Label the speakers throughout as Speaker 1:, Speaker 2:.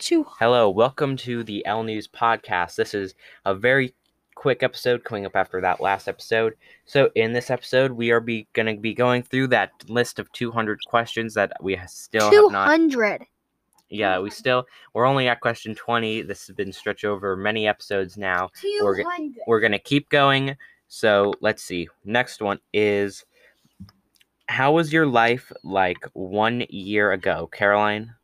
Speaker 1: Hello, welcome to the L News podcast. This is a very quick episode coming up after that last episode. So, in this episode, we are be going to be going through that list of 200 questions that we still
Speaker 2: Two
Speaker 1: have not.
Speaker 2: hundred.
Speaker 1: Yeah, we still we're only at question 20. This has been stretched over many episodes now. We're go- We're going to keep going. So, let's see. Next one is how was your life like 1 year ago, Caroline?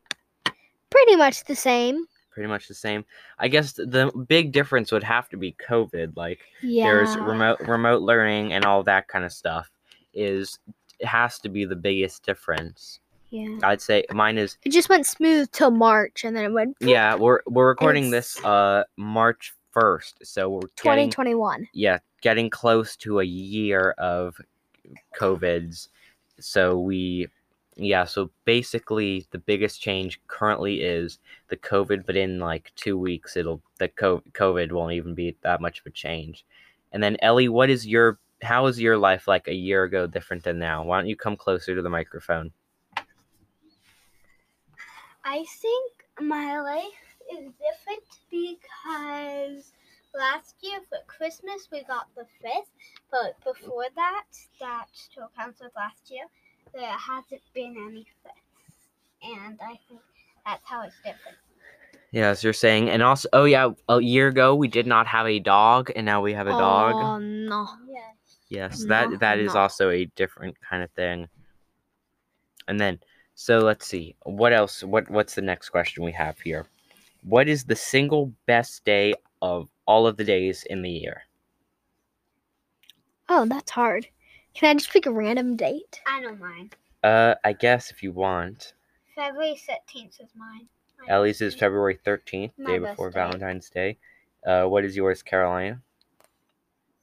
Speaker 2: Pretty much the same.
Speaker 1: pretty much the same. I guess the big difference would have to be COVID. Like
Speaker 2: Yeah.
Speaker 1: there's remote remote learning and all that kind of stuff is it has to be the biggest difference.
Speaker 2: Yeah.
Speaker 1: I'd say mine is
Speaker 2: It just went smooth till March, and then it went.
Speaker 1: yeah, we're we're recording this uh March 1st. So we're
Speaker 2: 2021.
Speaker 1: getting yeah, getting close to a year of COVIDs. So we yeah, so basically the biggest change currently is the COVID, but in like two weeks it'll the COVID won't even be that much of a change. And then Ellie, what is your how is your life like a year ago different than now? Why don't you come closer to the microphone?
Speaker 3: I think my life is different because last year for Christmas we got the fifth, but before that, that still counts as last year, there hasn't been any fifths. And I think that's how it's different.
Speaker 1: Yes, you're saying, and also, oh yeah, a year ago we did not have a dog, and now we have a dog.
Speaker 2: Oh no.
Speaker 3: Yes.
Speaker 1: Yes,
Speaker 2: No,
Speaker 1: that that is
Speaker 2: no.
Speaker 1: also a different kind of thing. And then, so let's see, what else? What what's the next question we have here? What is the single best day of all of the days in the year?
Speaker 2: Oh, that's hard. Can I just pick a random date?
Speaker 3: I don't mind.
Speaker 1: Uh, I guess if you want,
Speaker 3: February 13th is mine. My
Speaker 1: Ellie's is. February thirteenth,
Speaker 3: My
Speaker 1: day before
Speaker 3: birthday.
Speaker 1: Valentine's Day. Uh, what is yours, Carolina?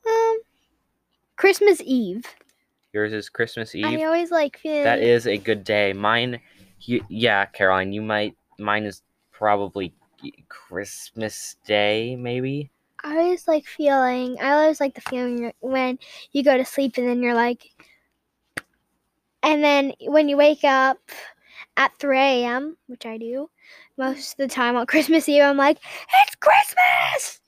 Speaker 2: Um, Christmas Eve.
Speaker 1: Yours is Christmas Eve.
Speaker 2: I always like feel.
Speaker 1: That is a good day. Mine, you, yeah, Caroline, you might. Mine is probably Christmas Day, maybe.
Speaker 2: I always like feeling. I always like the feeling when you go to sleep and then you're like, and then when you wake up at 3 a.m., which I do most of the time on Christmas Eve, I'm like, it's Christmas.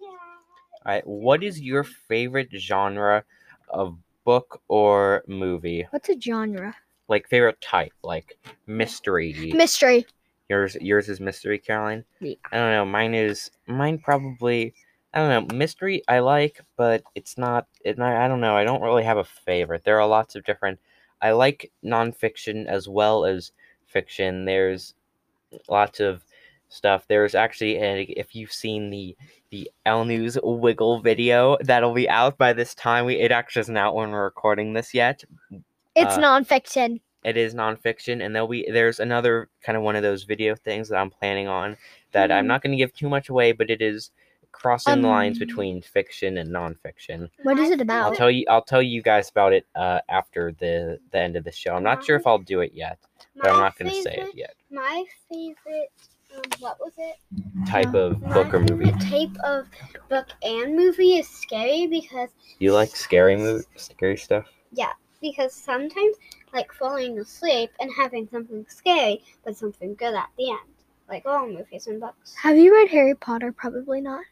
Speaker 3: Yeah.
Speaker 1: All right, what is your favorite genre of book or movie?
Speaker 2: What's a genre?
Speaker 1: Like favorite type, like mystery.
Speaker 2: Mystery.
Speaker 1: yours, yours is mystery, Caroline.
Speaker 2: Yeah.
Speaker 1: I don't know. Mine is mine probably. I don't know. Mystery I like, but it's not. It. I don't know. I don't really have a favorite. There are lots of different. I like nonfiction as well as fiction. There's lots of stuff. There's actually, and if you've seen the the L News Wiggle video, that'll be out by this time. We it actually isn't out when we're recording this yet.
Speaker 2: It's
Speaker 1: Uh,
Speaker 2: nonfiction.
Speaker 1: It is nonfiction, and there'll be there's another kind of one of those video things that I'm planning on that I'm
Speaker 2: Mhm.
Speaker 1: not going to give too much away, but it is crossing the lines
Speaker 2: Um,
Speaker 1: between fiction and nonfiction.
Speaker 2: What is
Speaker 3: My
Speaker 2: it
Speaker 1: I'll
Speaker 2: about?
Speaker 1: tell you I'll tell you guys about it uh, after the the end of the show. I'm not sure if I'll do it yet, but I'm not going to say it yet.
Speaker 3: My favorite, um, what was it?
Speaker 1: Type of
Speaker 3: My
Speaker 1: book or movie.
Speaker 3: type of book and movie is scary because
Speaker 1: You like scary movie, scary stuff?
Speaker 3: Yeah, because sometimes like falling asleep and having something scary but something good at the end, like all movies and books.
Speaker 2: Have you read Harry Potter? Probably not.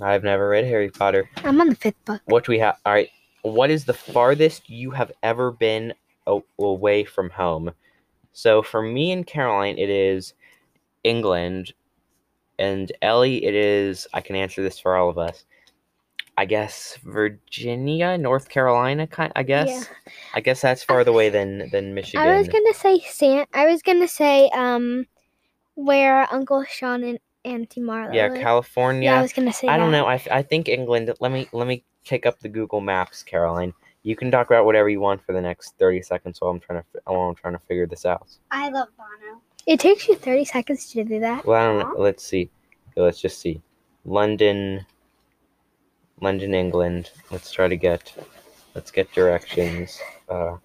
Speaker 1: I've never read Harry Potter.
Speaker 2: I'm on the fifth book.
Speaker 1: What do we have? All right. What is the farthest you have ever been a- away from home? So for me and Caroline, it is England, and Ellie, it is. I can answer this for all of us. I guess Virginia, North Carolina, kind. I guess.
Speaker 2: Yeah.
Speaker 1: I guess that's farther away than than Michigan.
Speaker 2: I was gonna say San. I was gonna say um, where Uncle Sean and Auntie Marla.
Speaker 1: yeah,
Speaker 2: live.
Speaker 1: California.
Speaker 2: Yeah, I was gonna say.
Speaker 1: I don't know. I, I think England. Let me let me take up the Google Maps, Caroline. You can talk about whatever you want for the next thirty seconds while I'm trying to while I'm trying to figure this out.
Speaker 3: I love Bono.
Speaker 2: It takes you 30 seconds to do that.
Speaker 1: Well, I don't know. Let's see. Let's just see. London, London, England. Let's try to get. Let's get directions. Uh,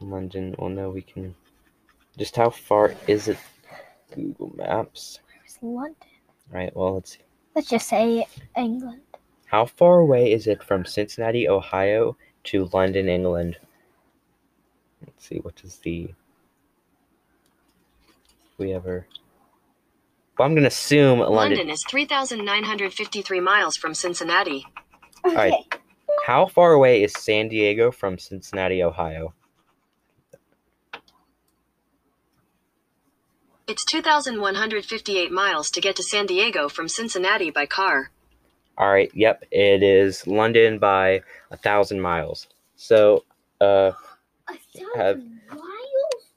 Speaker 1: London. Well, no, we can. Just how far is it? Google Maps.
Speaker 2: Where's London?
Speaker 1: Right. Well, let's see.
Speaker 2: Let's just say England.
Speaker 1: How far away is it from Cincinnati, Ohio to London, England? let's see, what is the we ever well, I'm gonna assume London.
Speaker 4: London is 3,953 miles from Cincinnati.
Speaker 2: Okay.
Speaker 1: right. How far away is San Diego from Cincinnati, Ohio?
Speaker 4: It's 2,158 miles to get to San Diego from Cincinnati by car.
Speaker 1: All right. Yep. It is London by a thousand miles. So, uh,
Speaker 3: A
Speaker 1: Have-
Speaker 3: thousand miles?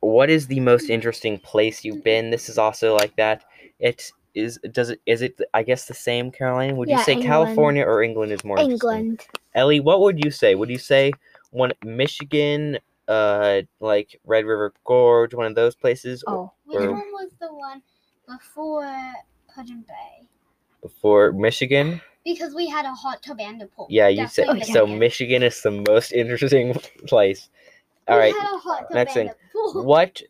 Speaker 1: what is the most interesting place you've been? This is also like that. It is. Does it? Is it? I guess the same, Caroline. Would you say
Speaker 2: England.
Speaker 1: California or England is more interesting?
Speaker 2: England.
Speaker 1: Ellie, what would you say? Would you say one Michigan, uh, like Red River Gorge, one of those places,
Speaker 2: Oh.
Speaker 3: Which
Speaker 1: Or-
Speaker 3: one was the one before Put-in Bay?
Speaker 1: before Michigan?
Speaker 3: Because we had a hot tub and a pool.
Speaker 1: Yeah, you said
Speaker 3: Definitely
Speaker 1: so.
Speaker 3: Michigan.
Speaker 1: Michigan is the most interesting place. All
Speaker 3: we
Speaker 1: right.
Speaker 3: had a hot tub
Speaker 1: next thing. What,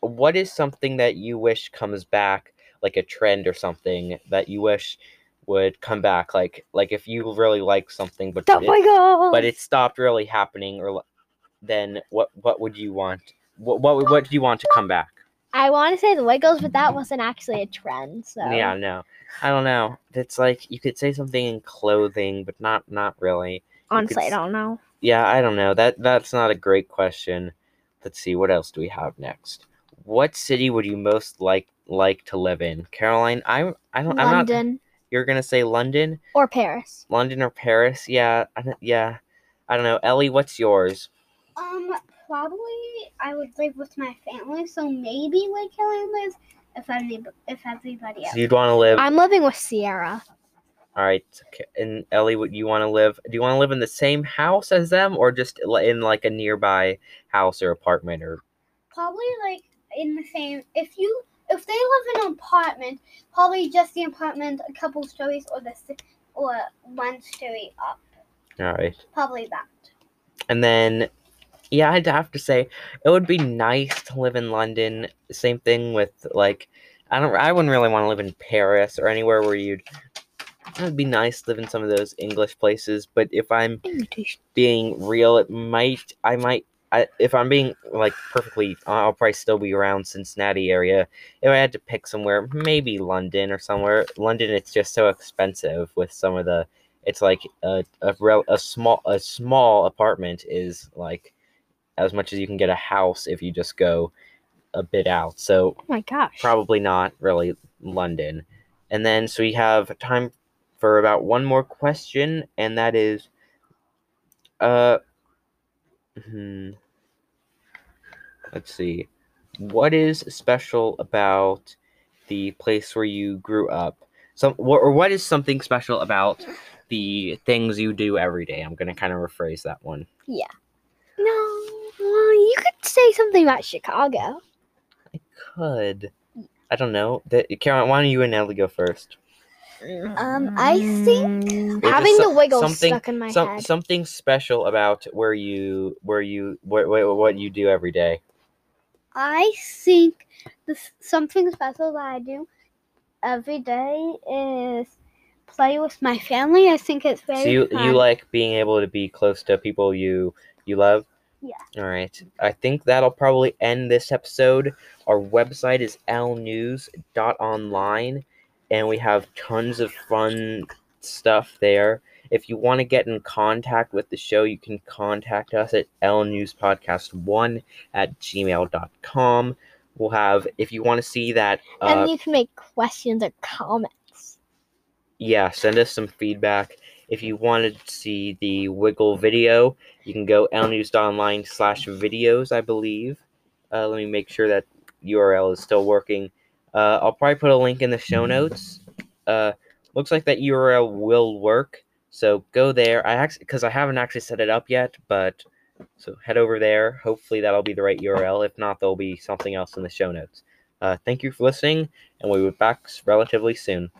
Speaker 1: what is something that you wish comes back, like a trend or something that you wish would come back? Like, like if you really like something, but it- but it stopped really happening, or l- then what? What would you want? What what what do you want to come back?
Speaker 2: I want to say the Wiggles, but that wasn't actually a trend. So
Speaker 1: Yeah, no, I don't know. It's like you could say something in clothing, but not not really.
Speaker 2: honestly, I don't know.
Speaker 1: Yeah, I don't know. That that's not a great question. Let's see. What else do we have next? What city would you most like like to live in? Caroline, I I don't. I'm not.
Speaker 2: London
Speaker 1: You're gonna say London,
Speaker 2: or Paris.
Speaker 1: London or Paris? Yeah, I yeah. I don't know. Ellie, what's yours?
Speaker 3: Um, probably I would live with my family, so maybe where Kelly lives if any, if everybody else.
Speaker 1: So you'd want to live.
Speaker 2: I'm living with Sierra.
Speaker 1: All right. And Ellie, would you want to live? Do you want to live in the same house as them, or just in like a nearby house or apartment? Or
Speaker 3: Probably like in the same. If you if they live in an apartment, probably just the apartment, a couple stories, or the s- or one story up.
Speaker 1: all right.
Speaker 3: Probably that.
Speaker 1: And then, yeah, I'd have to say it would be nice to live in London. Same thing with like, I don't, I wouldn't really want to live in Paris or anywhere where you'd. It would be nice to live in some of those English places, but if I'm being real, it might, I might, I, if I'm being like perfectly, I'll probably still be around Cincinnati area. If I had to pick somewhere, maybe London or somewhere. London, it's just so expensive with some of the. It's like a a, a small a small apartment is like as much as you can get a house if you just go a bit out. So
Speaker 2: Oh my gosh.
Speaker 1: probably not really London. And then so we have time for about one more question, and that is, uh, hmm, let's see, what is special about the place where you grew up? Some or what is something special about the things you do every day? I'm gonna kind of rephrase that one.
Speaker 2: No, well, you could say something about Chicago.
Speaker 1: I could. I don't know. The, Caroline, why don't you and Ellie go first?
Speaker 3: Um, I think
Speaker 2: Mm,
Speaker 1: Or
Speaker 2: having
Speaker 1: just
Speaker 2: the
Speaker 1: so-
Speaker 2: Wiggles
Speaker 1: something-
Speaker 2: stuck in my
Speaker 1: Some,
Speaker 2: head.
Speaker 1: something special about where you where you what, what, what you do every day.
Speaker 3: I think this something special that I do every day is play with my family. I think it's very
Speaker 1: So you
Speaker 3: fun.
Speaker 1: you like being able to be close to people you you love.
Speaker 3: Yeah.
Speaker 1: All right. I think that'll probably end this episode. Our website is lnews.online, and we have tons of fun stuff there. If you want to get in contact with the show, you can contact us at lnewspodcast1 at gmail.com. We'll have, if you want to see that, uh,
Speaker 2: and you can make questions or comments.
Speaker 1: yeah, send us some feedback. If you wanted to see the Wiggle video, you can go lnews.online slash videos, I believe. Uh, let me make sure that URL is still working. Uh, I'll probably put a link in the show notes. Uh, looks like that URL will work. So go there. I actually, because I haven't actually set it up yet, but so head over there. Hopefully that'll be the right URL. If not, there'll be something else in the show notes. Uh, thank you for listening, and we'll be back relatively soon.